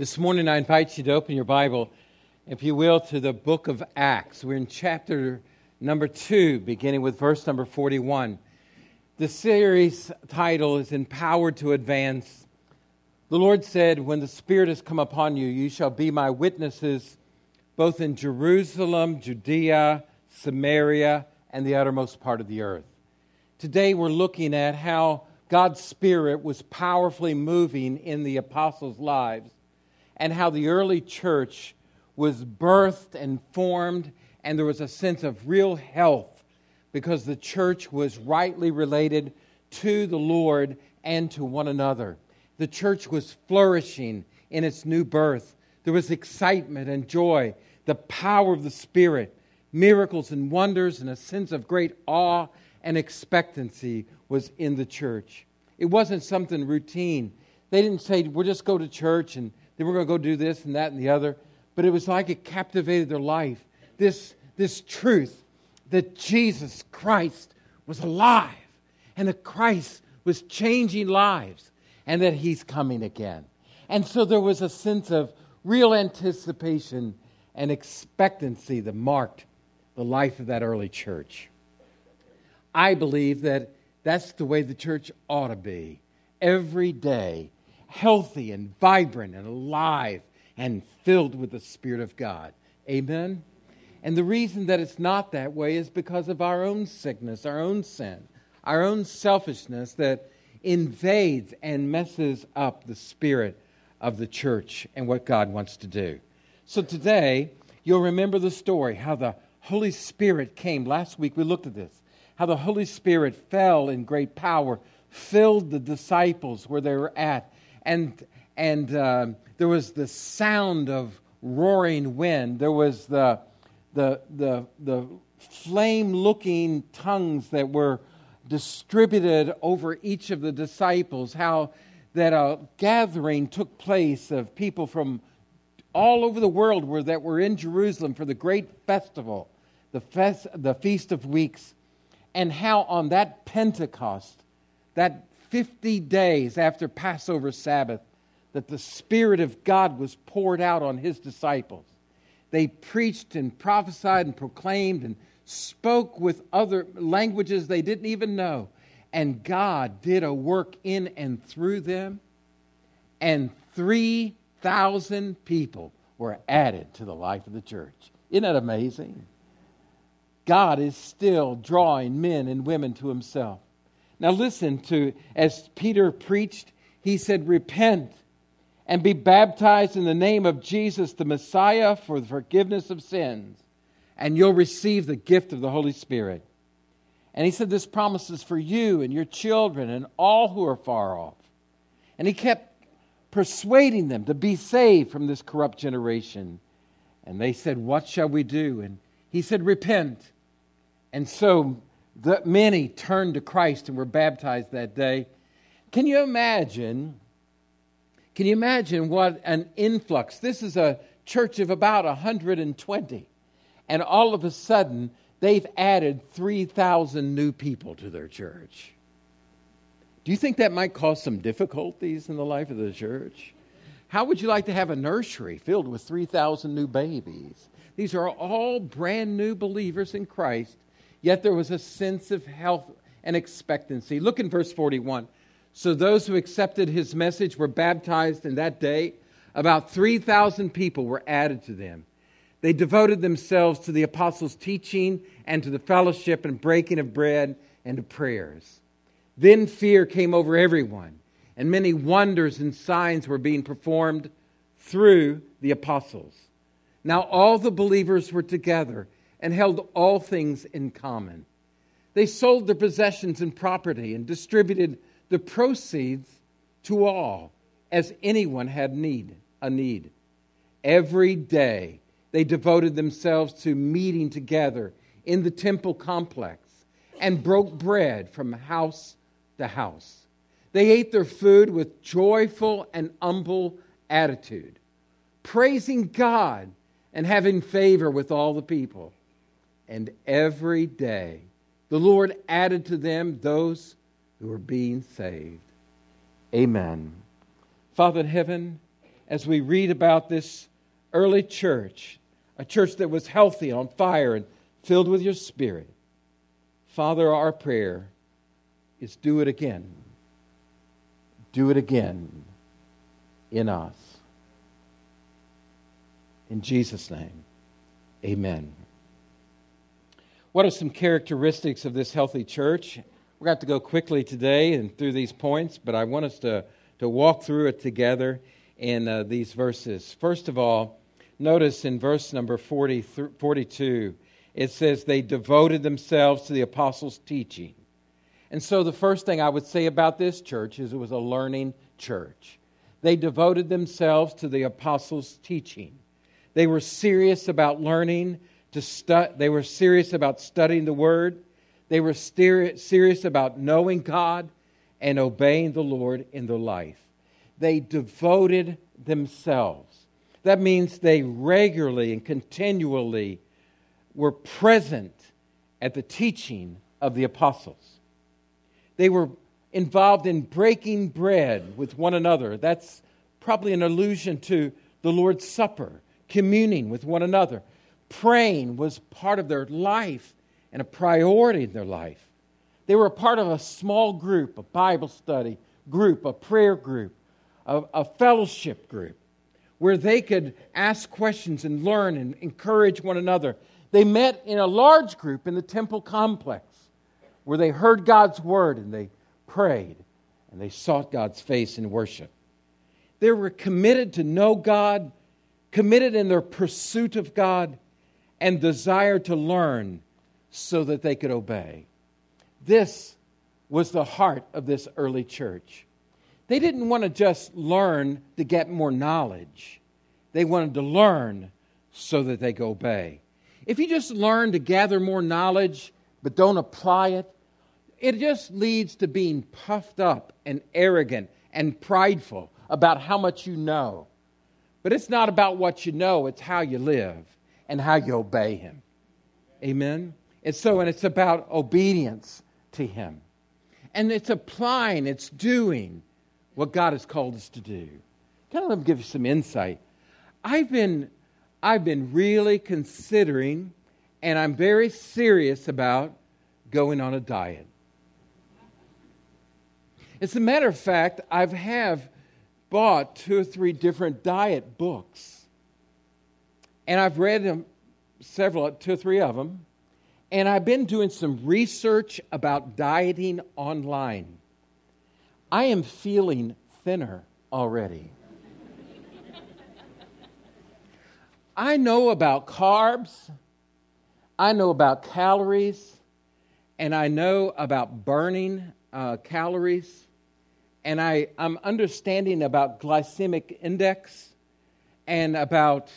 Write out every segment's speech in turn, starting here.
This morning, I invite you to open your Bible, if you will, to the book of Acts. We're in chapter number two, beginning with verse number 41. The series title is Empowered to Advance. The Lord said, When the Spirit has come upon you, you shall be my witnesses both in Jerusalem, Judea, Samaria, and the uttermost part of the earth. Today, we're looking at how God's Spirit was powerfully moving in the apostles' lives and how the early church was birthed and formed, and there was a sense of real health because the church was rightly related to the Lord and to one another. The church was flourishing in its new birth. There was excitement and joy, the power of the Spirit, miracles and wonders, and a sense of great awe and expectancy was in the church. It wasn't something routine. They didn't say, we'll just go to church and we're going to go do this and that and the other. But it was like it captivated their life. This, this truth that Jesus Christ was alive and that Christ was changing lives and that he's coming again. And so there was a sense of real anticipation and expectancy that marked the life of that early church. I believe that that's the way the church ought to be every day healthy and vibrant and alive and filled with the Spirit of God. Amen? And the reason that it's not that way is because of our own sickness, our own sin, our own selfishness that invades and messes up the spirit of the church and what God wants to do. So today, you'll remember the story how the Holy Spirit came. Last week we looked at this. How the Holy Spirit fell in great power, filled the disciples where they were at, and, and uh, there was the sound of roaring wind. There was the, the, the, the flame looking tongues that were distributed over each of the disciples. How that a gathering took place of people from all over the world were, that were in Jerusalem for the great festival, the, fest, the Feast of Weeks, and how on that Pentecost, that 50 days after Passover Sabbath that the Spirit of God was poured out on his disciples. They preached and prophesied and proclaimed and spoke with other languages they didn't even know. And God did a work in and through them. And 3,000 people were added to the life of the church. Isn't that amazing? God is still drawing men and women to himself. Now, listen to, as Peter preached, he said, Repent and be baptized in the name of Jesus, the Messiah, for the forgiveness of sins, and you'll receive the gift of the Holy Spirit. And he said, This promise is for you and your children and all who are far off. And he kept persuading them to be saved from this corrupt generation. And they said, What shall we do? And he said, Repent. And so the, many turned to Christ and were baptized that day. Can you imagine? Can you imagine what an influx? This is a church of about 120. And all of a sudden, they've added 3,000 new people to their church. Do you think that might cause some difficulties in the life of the church? How would you like to have a nursery filled with 3,000 new babies? These are all brand new believers in Christ Yet there was a sense of health and expectancy. Look in verse 41. So those who accepted his message were baptized and that day. About 3,000 people were added to them. They devoted themselves to the apostles' teaching and to the fellowship and breaking of bread and to prayers. Then fear came over everyone, and many wonders and signs were being performed through the apostles. Now all the believers were together and held all things in common. They sold their possessions and property and distributed the proceeds to all as anyone had need, a need. Every day they devoted themselves to meeting together in the temple complex and broke bread from house to house. They ate their food with joyful and humble attitude, praising God and having favor with all the people and every day the Lord added to them those who were being saved. Amen. Father in heaven, as we read about this early church, a church that was healthy, on fire, and filled with your spirit. Father, our prayer is do it again. Do it again in us. In Jesus' name, amen. What are some characteristics of this healthy church? We're going to to go quickly today and through these points, but I want us to, to walk through it together in uh, these verses. First of all, notice in verse number 40, 42, it says, They devoted themselves to the apostles' teaching. And so the first thing I would say about this church is it was a learning church. They devoted themselves to the apostles' teaching. They were serious about learning to stu- they were serious about studying the word. They were serious about knowing God and obeying the Lord in their life. They devoted themselves. That means they regularly and continually were present at the teaching of the apostles. They were involved in breaking bread with one another. That's probably an allusion to the Lord's Supper, communing with one another. Praying was part of their life and a priority in their life. They were a part of a small group, a Bible study group, a prayer group, a, a fellowship group, where they could ask questions and learn and encourage one another. They met in a large group in the temple complex where they heard God's word and they prayed and they sought God's face in worship. They were committed to know God, committed in their pursuit of God, and desire to learn so that they could obey. This was the heart of this early church. They didn't want to just learn to get more knowledge, they wanted to learn so that they could obey. If you just learn to gather more knowledge but don't apply it, it just leads to being puffed up and arrogant and prideful about how much you know. But it's not about what you know, it's how you live and how you obey Him. Amen? And so, and it's about obedience to Him. And it's applying, it's doing what God has called us to do. Kind of let me give you some insight. I've been, I've been really considering, and I'm very serious about going on a diet. As a matter of fact, I have have bought two or three different diet books. And I've read them, several, two or three of them. And I've been doing some research about dieting online. I am feeling thinner already. I know about carbs, I know about calories, and I know about burning uh, calories and I, I'm understanding about glycemic index and about,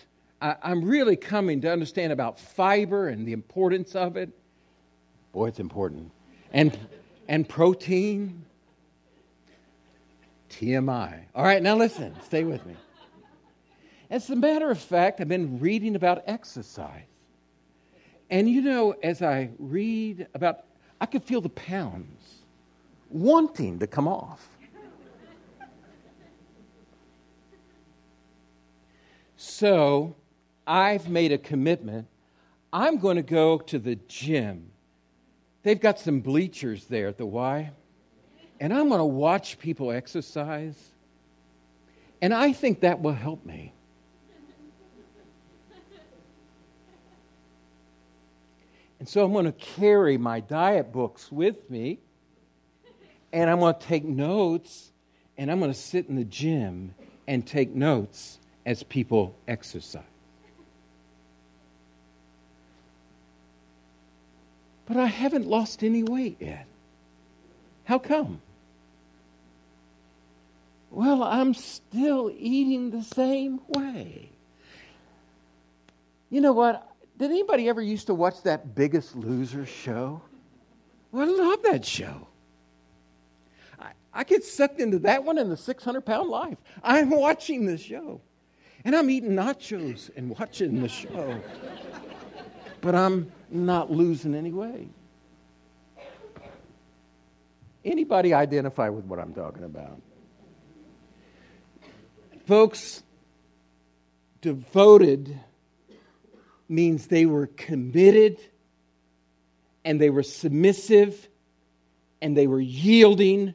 I, I'm really coming to understand about fiber and the importance of it. Boy, it's important. And, and protein. TMI. All right, now listen, stay with me. As a matter of fact, I've been reading about exercise. And you know, as I read about, I could feel the pounds wanting to come off. So I've made a commitment. I'm going to go to the gym. They've got some bleachers there at the Y. And I'm going to watch people exercise. And I think that will help me. And so I'm going to carry my diet books with me. And I'm going to take notes. And I'm going to sit in the gym and take notes as people exercise. But I haven't lost any weight yet. How come? Well, I'm still eating the same way. You know what? Did anybody ever used to watch that Biggest Loser show? Well, I love that show. I, I get sucked into that one and the 600 pound life. I'm watching this show. And I'm eating nachos and watching the show. But I'm not losing any weight. Anybody identify with what I'm talking about? Folks, devoted means they were committed and they were submissive and they were yielding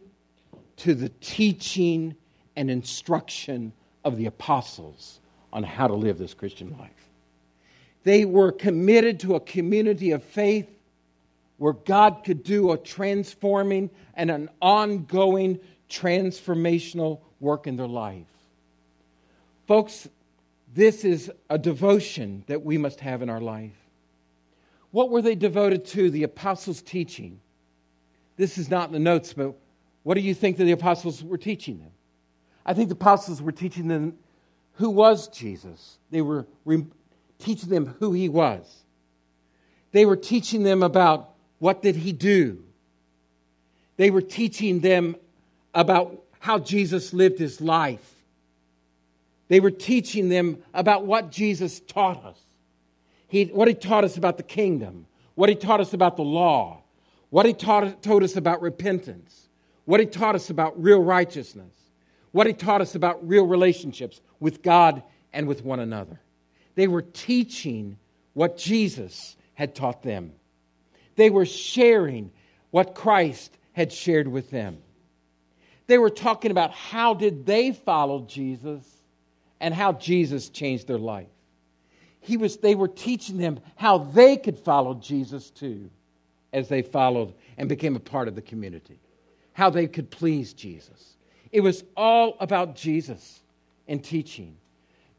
to the teaching and instruction of the apostles on how to live this Christian life. They were committed to a community of faith where God could do a transforming and an ongoing transformational work in their life. Folks, this is a devotion that we must have in our life. What were they devoted to? The apostles' teaching. This is not in the notes, but what do you think that the apostles were teaching them? I think the apostles were teaching them who was Jesus. They were re- teaching them who he was. They were teaching them about what did he do. They were teaching them about how Jesus lived his life. They were teaching them about what Jesus taught us. He, what he taught us about the kingdom, what he taught us about the law, what he taught, told us about repentance, what he taught us about real righteousness, what he taught us about real relationships with God and with one another. They were teaching what Jesus had taught them. They were sharing what Christ had shared with them. They were talking about how did they follow Jesus and how Jesus changed their life. He was, they were teaching them how they could follow Jesus too as they followed and became a part of the community, how they could please Jesus. It was all about Jesus and teaching.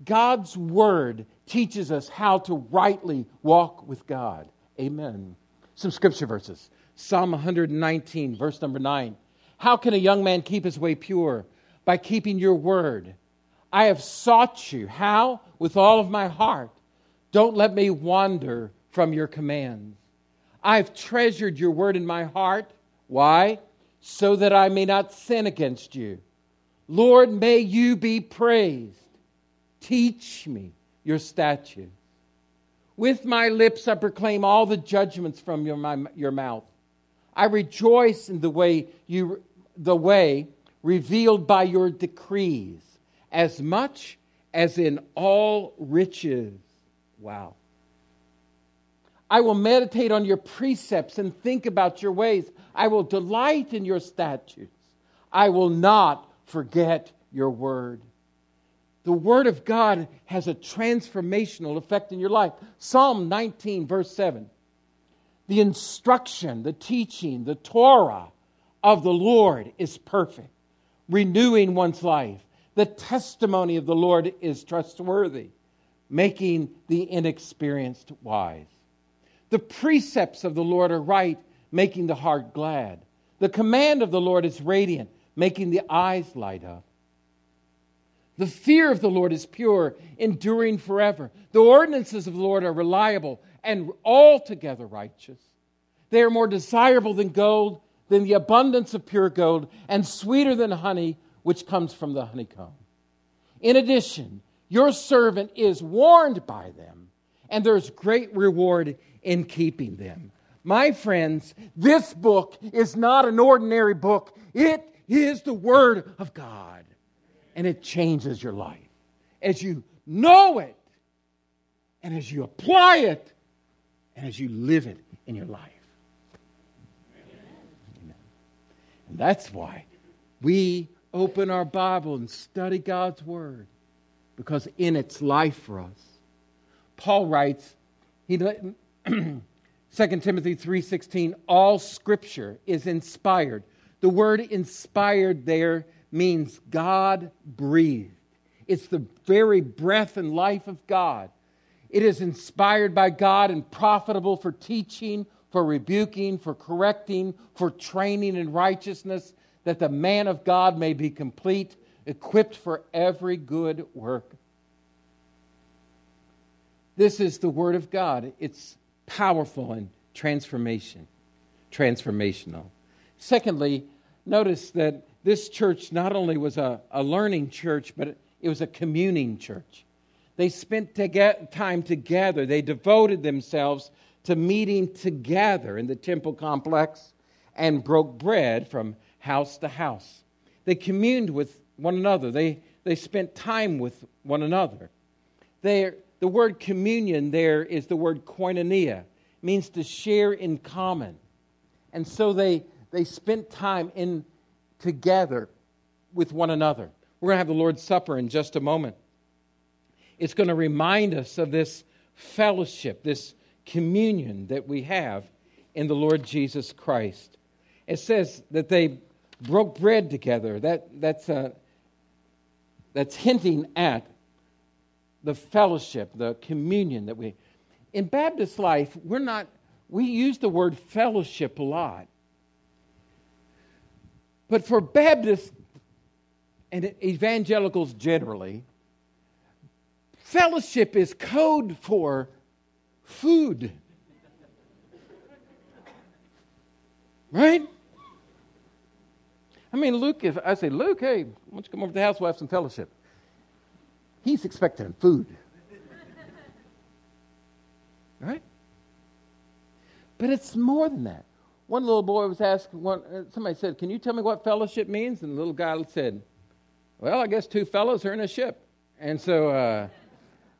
God's word teaches us how to rightly walk with God. Amen. Some scripture verses Psalm 119, verse number 9. How can a young man keep his way pure? By keeping your word. I have sought you. How? With all of my heart. Don't let me wander from your commands. I've treasured your word in my heart. Why? So that I may not sin against you. Lord, may you be praised. Teach me your statutes. With my lips I proclaim all the judgments from your, my, your mouth. I rejoice in the way you the way revealed by your decrees as much as in all riches. Wow. I will meditate on your precepts and think about your ways. I will delight in your statutes. I will not forget your word. The word of God has a transformational effect in your life. Psalm 19, verse 7. The instruction, the teaching, the Torah of the Lord is perfect, renewing one's life. The testimony of the Lord is trustworthy, making the inexperienced wise. The precepts of the Lord are right, making the heart glad. The command of the Lord is radiant, making the eyes light up. The fear of the Lord is pure, enduring forever. The ordinances of the Lord are reliable and altogether righteous. They are more desirable than gold, than the abundance of pure gold, and sweeter than honey which comes from the honeycomb. In addition, your servant is warned by them, and there's great reward in keeping them. My friends, this book is not an ordinary book, it is the Word of God, and it changes your life. As you know it, and as you apply it, and as you live it in your life. Amen. And that's why we open our Bible and study God's Word because in its life for us. Paul writes, he 2 Timothy 3:16 all scripture is inspired. The word inspired there means God breathed. It's the very breath and life of God. It is inspired by God and profitable for teaching, for rebuking, for correcting, for training in righteousness, that the man of God may be complete, equipped for every good work. This is the Word of God. It's powerful and transformation, transformational. Secondly, notice that this church not only was a, a learning church, but it was a communing church. They spent to time together. They devoted themselves to meeting together in the temple complex and broke bread from house to house. They communed with one another, they, they spent time with one another. There, the word communion there is the word koinonia, means to share in common. And so they, they spent time in together with one another. We're going to have the Lord's Supper in just a moment. It's going to remind us of this fellowship, this communion that we have in the Lord Jesus Christ. It says that they broke bread together. That, that's, uh, that's hinting at the fellowship, the communion that we. In Baptist life, we're not, we use the word fellowship a lot. But for Baptists and evangelicals generally, fellowship is code for food. Right? I mean, Luke, if I say, Luke, hey, why don't you come over to the house? We'll have some fellowship. He's expecting food. right? But it's more than that. One little boy was asking, one, uh, somebody said, Can you tell me what fellowship means? And the little guy said, Well, I guess two fellows are in a ship. And so, uh,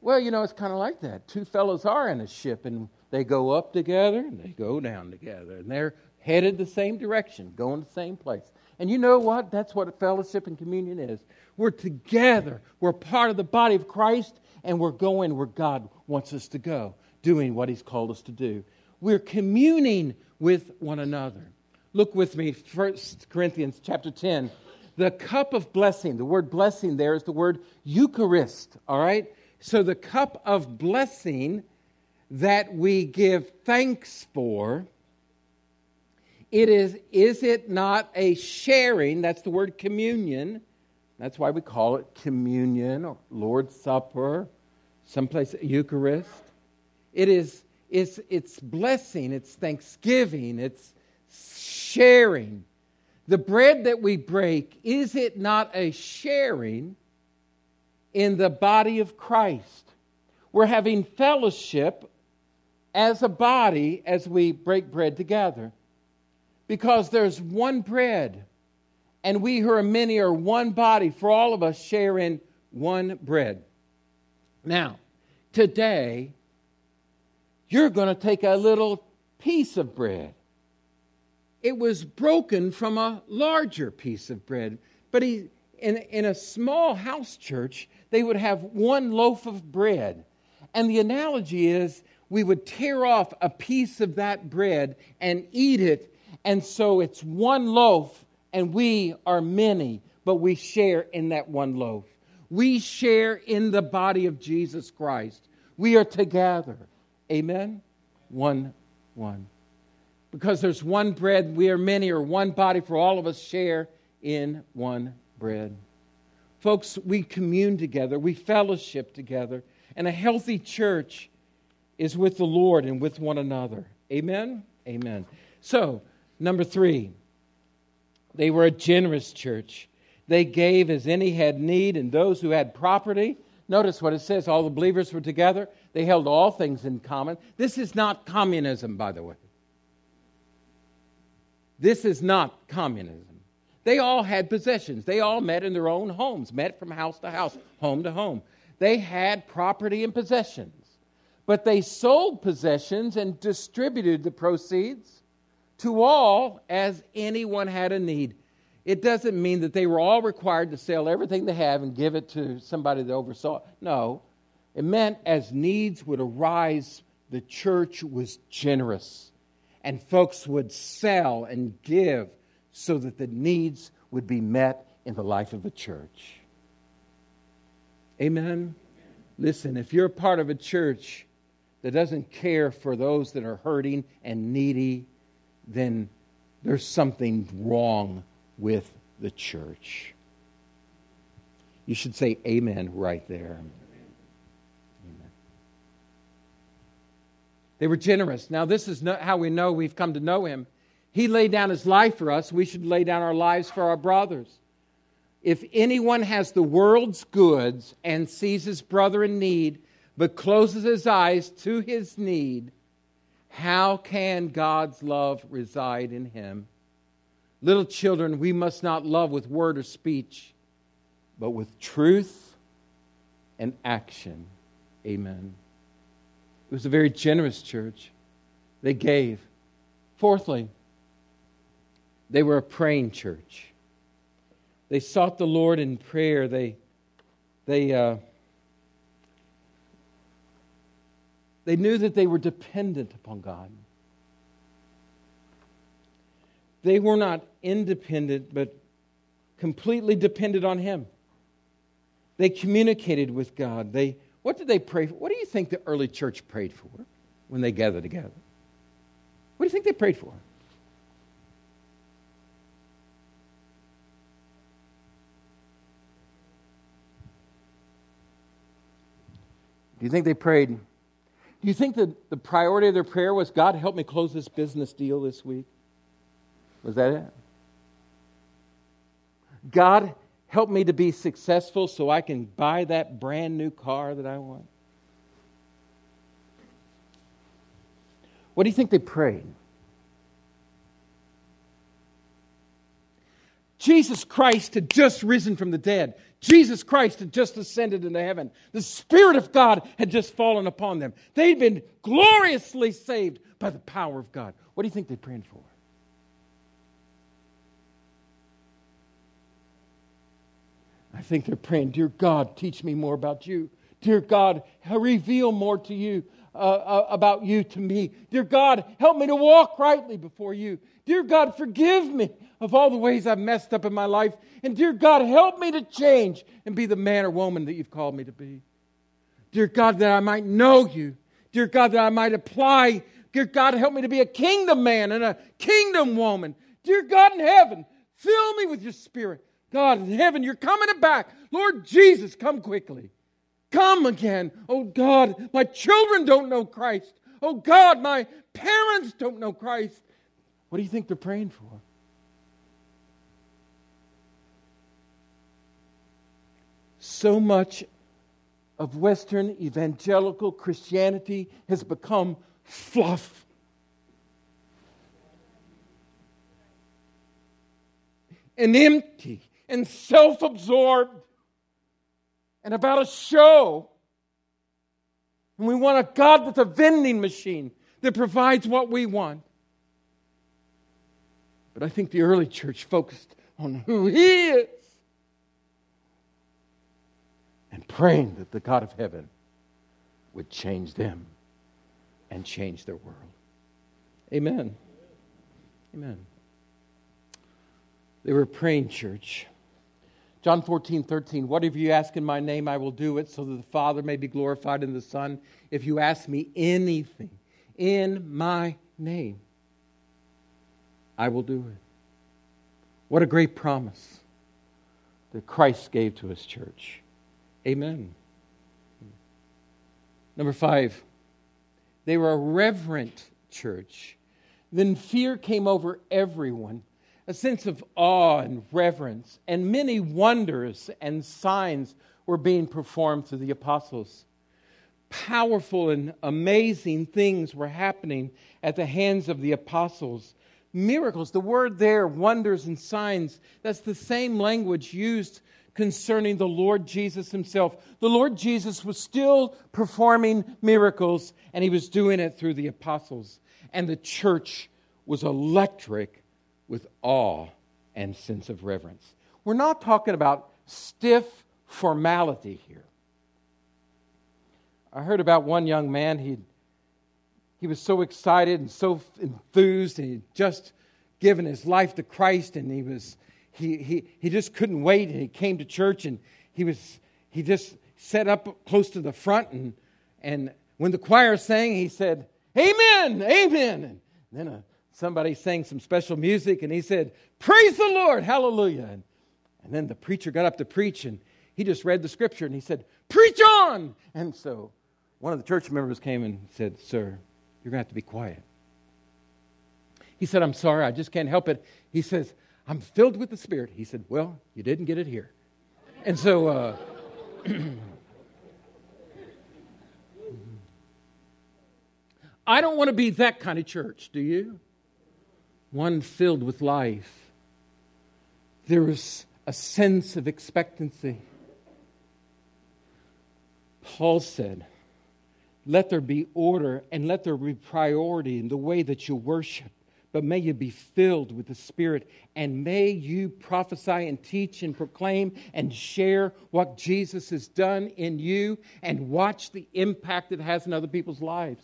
well, you know, it's kind of like that. Two fellows are in a ship, and they go up together and they go down together, and they're headed the same direction, going the same place. And you know what? That's what fellowship and communion is. We're together, we're part of the body of Christ, and we're going where God wants us to go, doing what He's called us to do. We're communing with one another. Look with me, 1 Corinthians chapter 10. The cup of blessing, the word blessing there is the word Eucharist, all right? So the cup of blessing that we give thanks for, it is, is it not a sharing? That's the word communion. That's why we call it communion or Lord's Supper, someplace Eucharist. It is it's, it's blessing, it's thanksgiving, it's sharing. The bread that we break, is it not a sharing in the body of Christ? We're having fellowship as a body as we break bread together. Because there's one bread, and we who are many are one body, for all of us share in one bread. Now, today, you're going to take a little piece of bread. It was broken from a larger piece of bread. But he, in, in a small house church, they would have one loaf of bread. And the analogy is we would tear off a piece of that bread and eat it. And so it's one loaf, and we are many, but we share in that one loaf. We share in the body of Jesus Christ. We are together. Amen? One, one. Because there's one bread, we are many, or one body, for all of us share in one bread. Folks, we commune together, we fellowship together, and a healthy church is with the Lord and with one another. Amen? Amen. So, number three, they were a generous church. They gave as any had need, and those who had property. Notice what it says all the believers were together. They held all things in common. This is not communism, by the way. This is not communism. They all had possessions. They all met in their own homes, met from house to house, home to home. They had property and possessions. But they sold possessions and distributed the proceeds to all as anyone had a need. It doesn't mean that they were all required to sell everything they have and give it to somebody that oversaw. it. No, it meant as needs would arise, the church was generous. And folks would sell and give so that the needs would be met in the life of the church. Amen? Listen, if you're part of a church that doesn't care for those that are hurting and needy, then there's something wrong with the church. You should say amen right there. Amen. They were generous. Now, this is how we know we've come to know him. He laid down his life for us. We should lay down our lives for our brothers. If anyone has the world's goods and sees his brother in need, but closes his eyes to his need, how can God's love reside in him? Little children, we must not love with word or speech, but with truth and action. Amen. It was a very generous church. They gave. Fourthly, they were a praying church. They sought the Lord in prayer. They, they, uh, they knew that they were dependent upon God. They were not independent, but completely dependent on Him. They communicated with God. They, what did they pray for? What do you think the early church prayed for when they gathered together? What do you think they prayed for? Do you think they prayed? Do you think that the priority of their prayer was, God, help me close this business deal this week? Was that it? God, help me to be successful so I can buy that brand new car that I want? What do you think they prayed? Jesus Christ had just risen from the dead. Jesus Christ had just ascended into heaven. The Spirit of God had just fallen upon them. They'd been gloriously saved by the power of God. What do you think they're praying for? I think they're praying, Dear God, teach me more about you. Dear God, reveal more to you uh, uh, about you to me. Dear God, help me to walk rightly before you. Dear God, forgive me of all the ways I've messed up in my life. And dear God, help me to change and be the man or woman that you've called me to be. Dear God, that I might know you. Dear God, that I might apply. Dear God, help me to be a kingdom man and a kingdom woman. Dear God in heaven, fill me with your spirit. God in heaven, you're coming back. Lord Jesus, come quickly. Come again. Oh God, my children don't know Christ. Oh God, my parents don't know Christ. What do you think they're praying for? So much of Western evangelical Christianity has become fluff. And empty and self absorbed and about a show. And we want a God that's a vending machine that provides what we want. But I think the early church focused on who He is and praying that the God of heaven would change them and change their world. Amen. Amen. They were praying church. John 14, 13. Whatever you ask in my name, I will do it so that the Father may be glorified in the Son. If you ask me anything in my name, I will do it. What a great promise that Christ gave to his church. Amen. Number five, they were a reverent church. Then fear came over everyone a sense of awe and reverence, and many wonders and signs were being performed through the apostles. Powerful and amazing things were happening at the hands of the apostles. Miracles, the word there, wonders and signs, that's the same language used concerning the Lord Jesus himself. The Lord Jesus was still performing miracles, and he was doing it through the apostles. And the church was electric with awe and sense of reverence. We're not talking about stiff formality here. I heard about one young man, he he was so excited and so enthused, and he'd just given his life to Christ, and he was he, he, he just couldn't wait, and he came to church, and he was he just set up close to the front, and and when the choir sang, he said, "Amen, Amen," and then a somebody sang some special music and he said, Praise the Lord, hallelujah. And, and then the preacher got up to preach and he just read the scripture and he said, Preach on! And so one of the church members came and said, Sir, you're going to have to be quiet. He said, I'm sorry, I just can't help it. He says, I'm filled with the Spirit. He said, Well, you didn't get it here. And so, uh, I don't want to be that kind of church, do you? One filled with life. There was a sense of expectancy. Paul said, let there be order and let there be priority in the way that you worship. But may you be filled with the Spirit and may you prophesy and teach and proclaim and share what Jesus has done in you and watch the impact it has in other people's lives.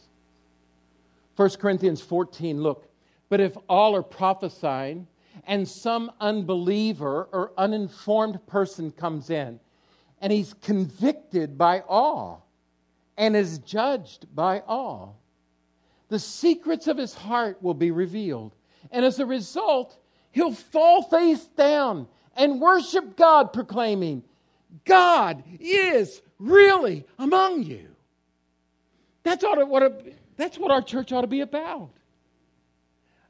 1 Corinthians 14, look. But if all are prophesying and some unbeliever or uninformed person comes in and he's convicted by all, and is judged by all. The secrets of his heart will be revealed. And as a result, he'll fall face down and worship God, proclaiming, God is really among you. That's, ought what, that's what our church ought to be about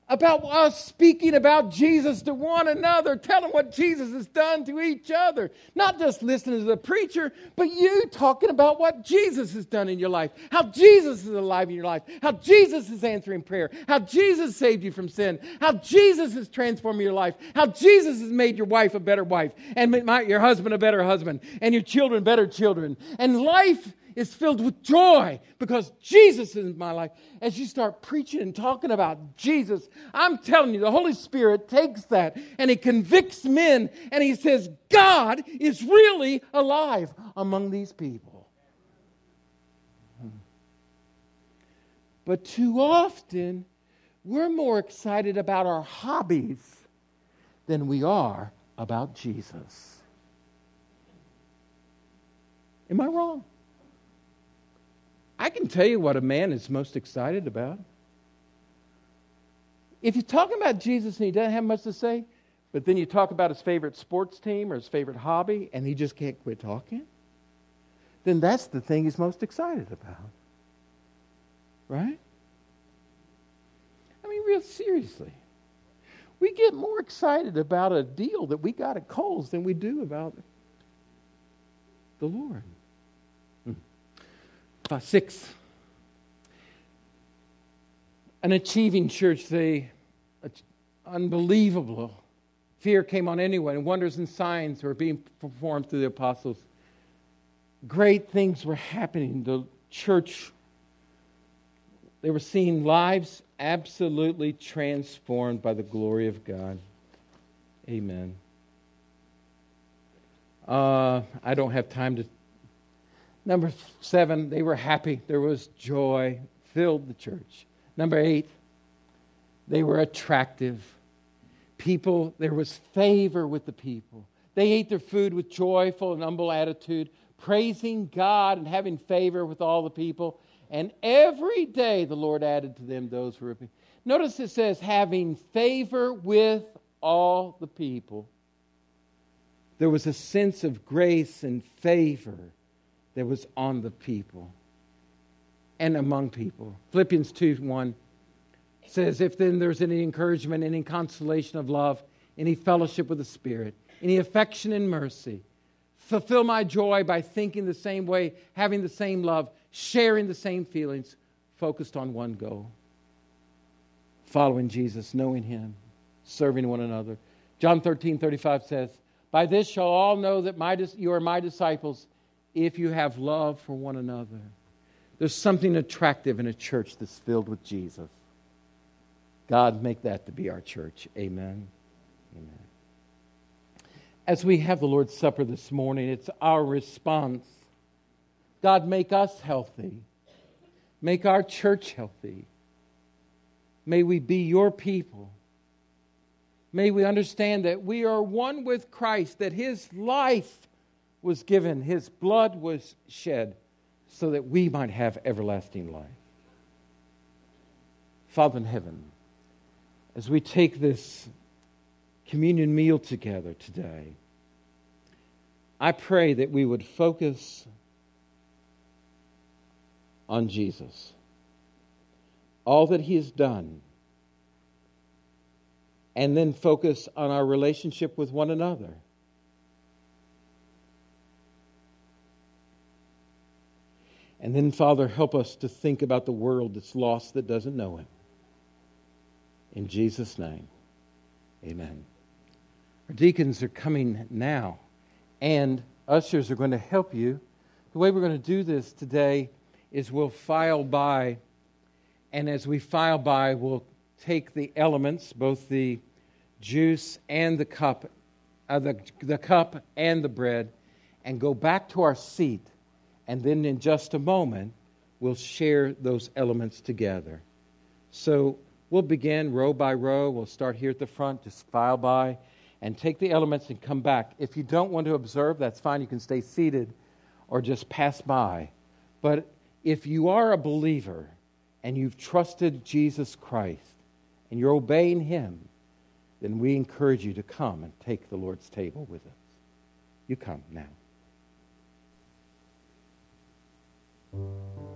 about us speaking about Jesus to one another, telling what Jesus has done to each other. Not just listening to the preacher, but you talking about what Jesus has done in your life, how Jesus is alive in your life, how Jesus is answering prayer, how Jesus saved you from sin, how Jesus has transformed your life, how Jesus has made your wife a better wife, and your husband a better husband, and your children better children. And life is filled with joy because Jesus is in my life. As you start preaching and talking about Jesus, I'm telling you, the Holy Spirit takes that and He convicts men and He says, God is really alive among these people. But too often, we're more excited about our hobbies than we are about Jesus. Am I wrong? I can tell you what a man is most excited about. If you're talking about Jesus and he doesn't have much to say, but then you talk about his favorite sports team or his favorite hobby and he just can't quit talking, then that's the thing he's most excited about. Right? I mean, real seriously. We get more excited about a deal that we got at Kohl's than we do about the Lord. Uh, six, an achieving church, the unbelievable fear came on anyone, and wonders and signs were being performed through the apostles. Great things were happening. The church, they were seeing lives absolutely transformed by the glory of God. Amen. Uh, I don't have time to Number seven, they were happy. There was joy, filled the church. Number eight, they were attractive. People, there was favor with the people. They ate their food with joyful and humble attitude, praising God and having favor with all the people. And every day the Lord added to them those who were. Notice it says, having favor with all the people. There was a sense of grace and favor that was on the people and among people. Philippians 2 1 says, If then there's any encouragement, any consolation of love, any fellowship with the Spirit, any affection and mercy, fulfill my joy by thinking the same way, having the same love, sharing the same feelings, focused on one goal following Jesus, knowing Him, serving one another. John 13 35 says, By this shall all know that my, you are my disciples if you have love for one another. There's something attractive in a church that's filled with Jesus. God, make that to be our church. Amen. Amen. As we have the Lord's Supper this morning, it's our response. God, make us healthy. Make our church healthy. May we be your people. May we understand that we are one with Christ, that his life was given, his blood was shed so that we might have everlasting life. Father in heaven, as we take this communion meal together today, I pray that we would focus on Jesus, all that he has done, and then focus on our relationship with one another And then, Father, help us to think about the world that's lost that doesn't know Him. In Jesus' name, amen. Our deacons are coming now, and ushers are going to help you. The way we're going to do this today is we'll file by, and as we file by, we'll take the elements, both the juice and the cup, uh, the, the cup and the bread, and go back to our seat. And then in just a moment, we'll share those elements together. So we'll begin row by row. We'll start here at the front, just file by, and take the elements and come back. If you don't want to observe, that's fine. You can stay seated or just pass by. But if you are a believer and you've trusted Jesus Christ and you're obeying Him, then we encourage you to come and take the Lord's table with us. You come now. Thank you.